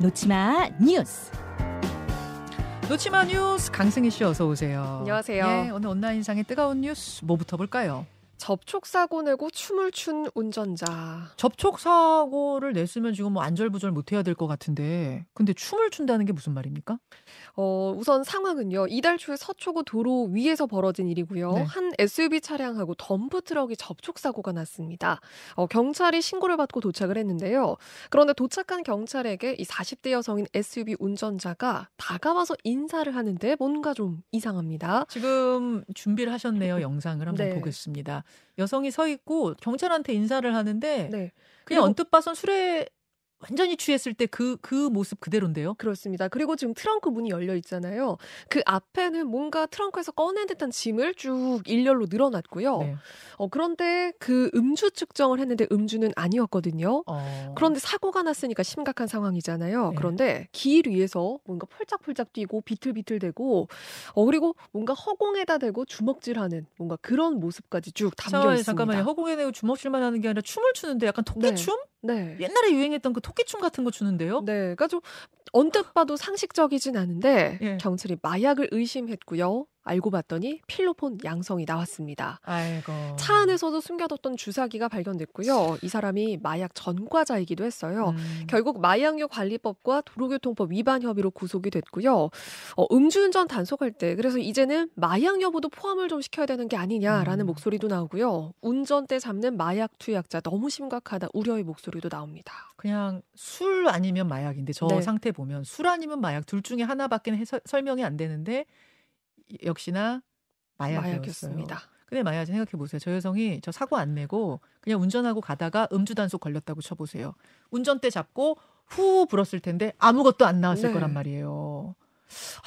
놓지마 뉴스. 놓지마 뉴스 강승희 씨 어서 오세요. 안녕하세요. 예, 오늘 온라인상의 뜨거운 뉴스 뭐부터 볼까요? 접촉 사고 내고 춤을 춘 운전자. 접촉 사고를 냈으면 지금 뭐 안절부절 못 해야 될 것 같은데 근데 춤을 춘다는 게 무슨 말입니까? 어, 우선 상황은요. 이달 초에 서초구 도로 위에서 벌어진 일이고요. 네. 한 SUV 차량하고 덤프 트럭이 접촉 사고가 났습니다. 어, 경찰이 신고를 받고 도착을 했는데요. 그런데 도착한 경찰에게 이 40대 여성인 SUV 운전자가 다가와서 인사를 하는데 뭔가 좀 이상합니다. 지금 준비를 하셨네요. 영상을 한번 네. 보겠습니다. 여성이 서 있고 경찰한테 인사를 하는데 네. 그냥 언뜻 봐선 술에 완전히 취했을 때그그 모습 그대로인데요. 그렇습니다. 그리고 지금 트렁크 문이 열려 있잖아요. 그 앞에는 뭔가 트렁크에서 꺼낸 듯한 짐을 쭉 일렬로 늘어놨고요. 네. 어, 그런데 그 음주 측정을 했는데 음주는 아니었거든요. 어. 그런데 사고가 났으니까 심각한 상황이잖아요. 네. 그런데 길 위에서 뭔가 펄짝펄짝 뛰고 비틀비틀대고 어 그리고 뭔가 허공에다 대고 주먹질하는 뭔가 그런 모습까지 쭉 담겨 자, 있습니다. 잠깐만요. 허공에 내고 주먹질만 하는 게 아니라 춤을 추는데 약간 토끼춤? 네. 옛날에 유행했던 그 토끼춤 같은 거 추는데요. 네, 그러니까 좀 언뜻 봐도 상식적이진 않은데 예. 경찰이 마약을 의심했고요. 알고 봤더니 필로폰 양성이 나왔습니다. 아이고. 차 안에서도 숨겨뒀던 주사기가 발견됐고요. 이 사람이 마약 전과자이기도 했어요. 음. 결국 마약류 관리법과 도로교통법 위반 혐의로 구속이 됐고요. 어, 음주운전 단속할 때 그래서 이제는 마약 여부도 포함을 좀 시켜야 되는 게 아니냐라는 음. 목소리도 나오고요. 운전대 잡는 마약 투약자 너무 심각하다 우려의 목소리도 나옵니다. 그냥 술 아니면 마약인데 저 네. 상태 보면 술 아니면 마약 둘 중에 하나밖에 해서, 설명이 안 되는데 이- 역시나. 마약이었습니다. 근데 만약에 생각해 보세요. 저 여성이 저 사고 안 내고 그냥 운전하고 가다가 음주 단속 걸렸다고 쳐보세요. 운전대 잡고 후 불었을 텐데 아무것도 안 나왔을 네. 거란 말이에요.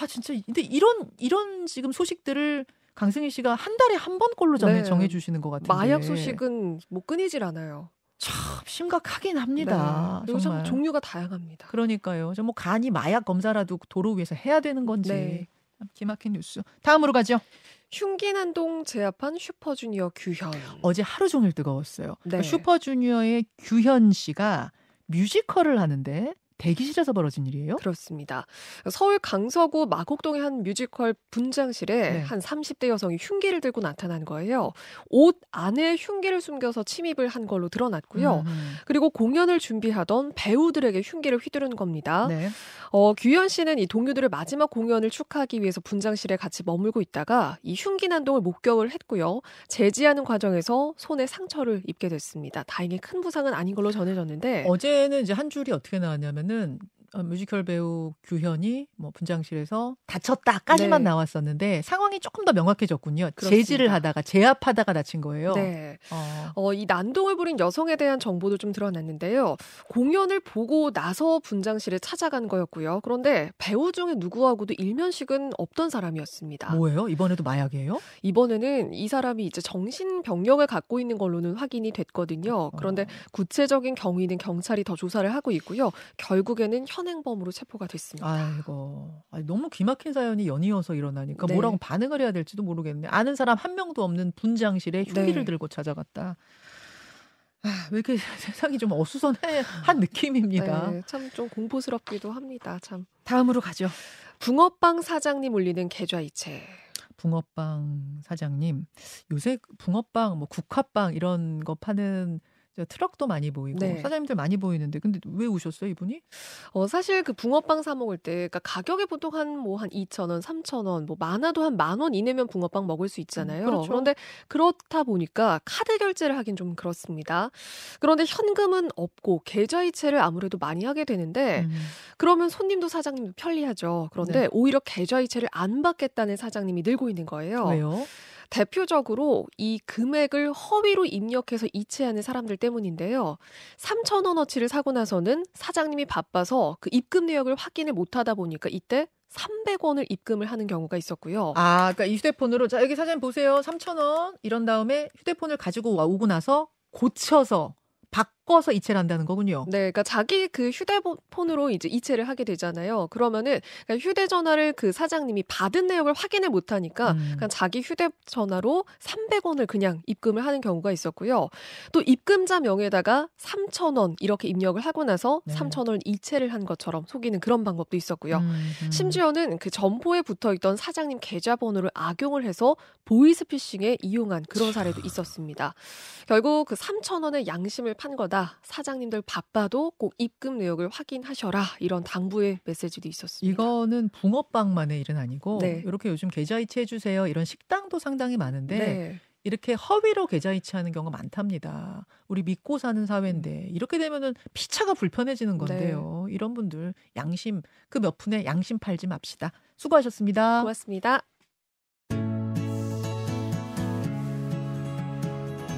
아 진짜 근데 이런 이런 지금 소식들을 강승희 씨가 한 달에 한 번꼴로 전해 네. 정해 주시는 것 같은데 마약 소식은 뭐 끊이질 않아요. 참 심각하긴 합니다. 네. 정말. 종류가 다양합니다. 그러니까요. 저 뭐 간이 마약 검사라도 도로 위에서 해야 되는 건지. 네. 참 기막힌 뉴스. 다음으로 가죠. 흉기난동 제압한 슈퍼주니어 규현. 어제 하루 종일 뜨거웠어요. 네. 그러니까 슈퍼주니어의 규현 씨가 뮤지컬을 하는데 대기실에서 벌어진 일이에요. 그렇습니다. 서울 강서구 마곡동의 한 뮤지컬 분장실에 네. 한 30대 여성이 흉기를 들고 나타난 거예요. 옷 안에 흉기를 숨겨서 침입을 한 걸로 드러났고요. 음, 그리고 공연을 준비하던 배우들에게 흉기를 휘두른 겁니다. 네. 어, 규현 씨는 이 동료들의 마지막 공연을 축하하기 위해서 분장실에 같이 머물고 있다가 이 흉기 난동을 목격을 했고요. 제지하는 과정에서 손에 상처를 입게 됐습니다. 다행히 큰 부상은 아닌 걸로 전해졌는데 어제는 이제 한 줄이 어떻게 나왔냐면 은 어, 뮤지컬 배우 규현이 뭐 분장실에서 다쳤다까지만 네. 나왔었는데 상황이 조금 더 명확해졌군요. 그렇습니다. 제지를 하다가 제압하다가 다친 거예요. 네. 어. 어, 이 난동을 부린 여성에 대한 정보도 좀 드러났는데요. 공연을 보고 나서 분장실에 찾아간 거였고요. 그런데 배우 중에 누구하고도 일면식은 없던 사람이었습니다. 뭐예요? 이번에도 마약이에요? 이번에는 이 사람이 이제 정신병력을 갖고 있는 걸로는 확인이 됐거든요. 그런데 어. 구체적인 경위는 경찰이 더 조사를 하고 있고요. 결국에는 현 행범으로 체포가 됐습니다. 아이고, 아니, 너무 기막힌 사연이 연이어서 일어나니까 네. 뭐라고 반응을 해야 될지도 모르겠네. 아는 사람 한 명도 없는 분장실에 흉기를 네. 들고 찾아갔다. 아, 왜 이렇게 세상이 좀 어수선한 느낌입니다. 네, 참좀 공포스럽기도 합니다. 참 다음으로 가죠. 붕어빵 사장님 올리는 계좌이체. 붕어빵 사장님, 요새 붕어빵, 뭐 국화빵 이런 거 파는 저 트럭도 많이 보이고 네. 사장님들 많이 보이는데 근데 왜 오셨어요 이분이? 어, 사실 그 붕어빵 사 먹을 때, 그러니까 가격이 보통 한 뭐한 2,000원, 3,000원, 뭐 많아도 한 만 원 이내면 붕어빵 먹을 수 있잖아요. 음, 그렇죠. 그런데 그렇다 보니까 카드 결제를 하긴 좀 그렇습니다. 그런데 현금은 없고 계좌이체를 아무래도 많이 하게 되는데 음. 그러면 손님도 사장님도 편리하죠. 그런데 네. 오히려 계좌이체를 안 받겠다는 사장님이 늘고 있는 거예요. 왜요? 대표적으로 이 금액을 허위로 입력해서 이체하는 사람들 때문인데요. 3천 원어치를 사고 나서는 사장님이 바빠서 그 입금 내역을 확인을 못하다 보니까 이때 300원을 입금을 하는 경우가 있었고요. 아, 그러니까 이 휴대폰으로 자 여기 사장님 보세요. 3천 원 이런 다음에 휴대폰을 가지고 와- 오고 나서 고쳐서 섞어서 이체를 한다는 거군요. 네, 그러니까 자기 그 휴대폰으로 이제 이체를 하게 되잖아요. 그러면은 그러니까 휴대전화를 그 사장님이 받은 내역을 확인을 못하니까 음. 그냥 자기 휴대전화로 300원을 그냥 입금을 하는 경우가 있었고요. 또 입금자 명에다가 3,000원 이렇게 입력을 하고 나서 네. 3,000원 이체를 한 것처럼 속이는 그런 방법도 있었고요. 음, 음. 심지어는 그 점포에 붙어 있던 사장님 계좌번호를 악용을 해서 보이스피싱에 이용한 그런 사례도 있었습니다. 결국 그 3천 원의 양심을 판 거다. 사장님들 바빠도 꼭 입금 내역을 확인하셔라. 이런 당부의 메시지도 있었습니다. 이거는 붕어빵만의 일은 아니고 네. 이렇게 요즘 계좌 이체 해 주세요. 이런 식당도 상당히 많은데 네. 이렇게 허위로 계좌 이체하는 경우가 많답니다. 우리 믿고 사는 사회인데 이렇게 되면은 피차가 불편해지는 건데요. 이런 분들 양심 그 몇 푼에 양심 팔지 맙시다. 수고하셨습니다. 고맙습니다.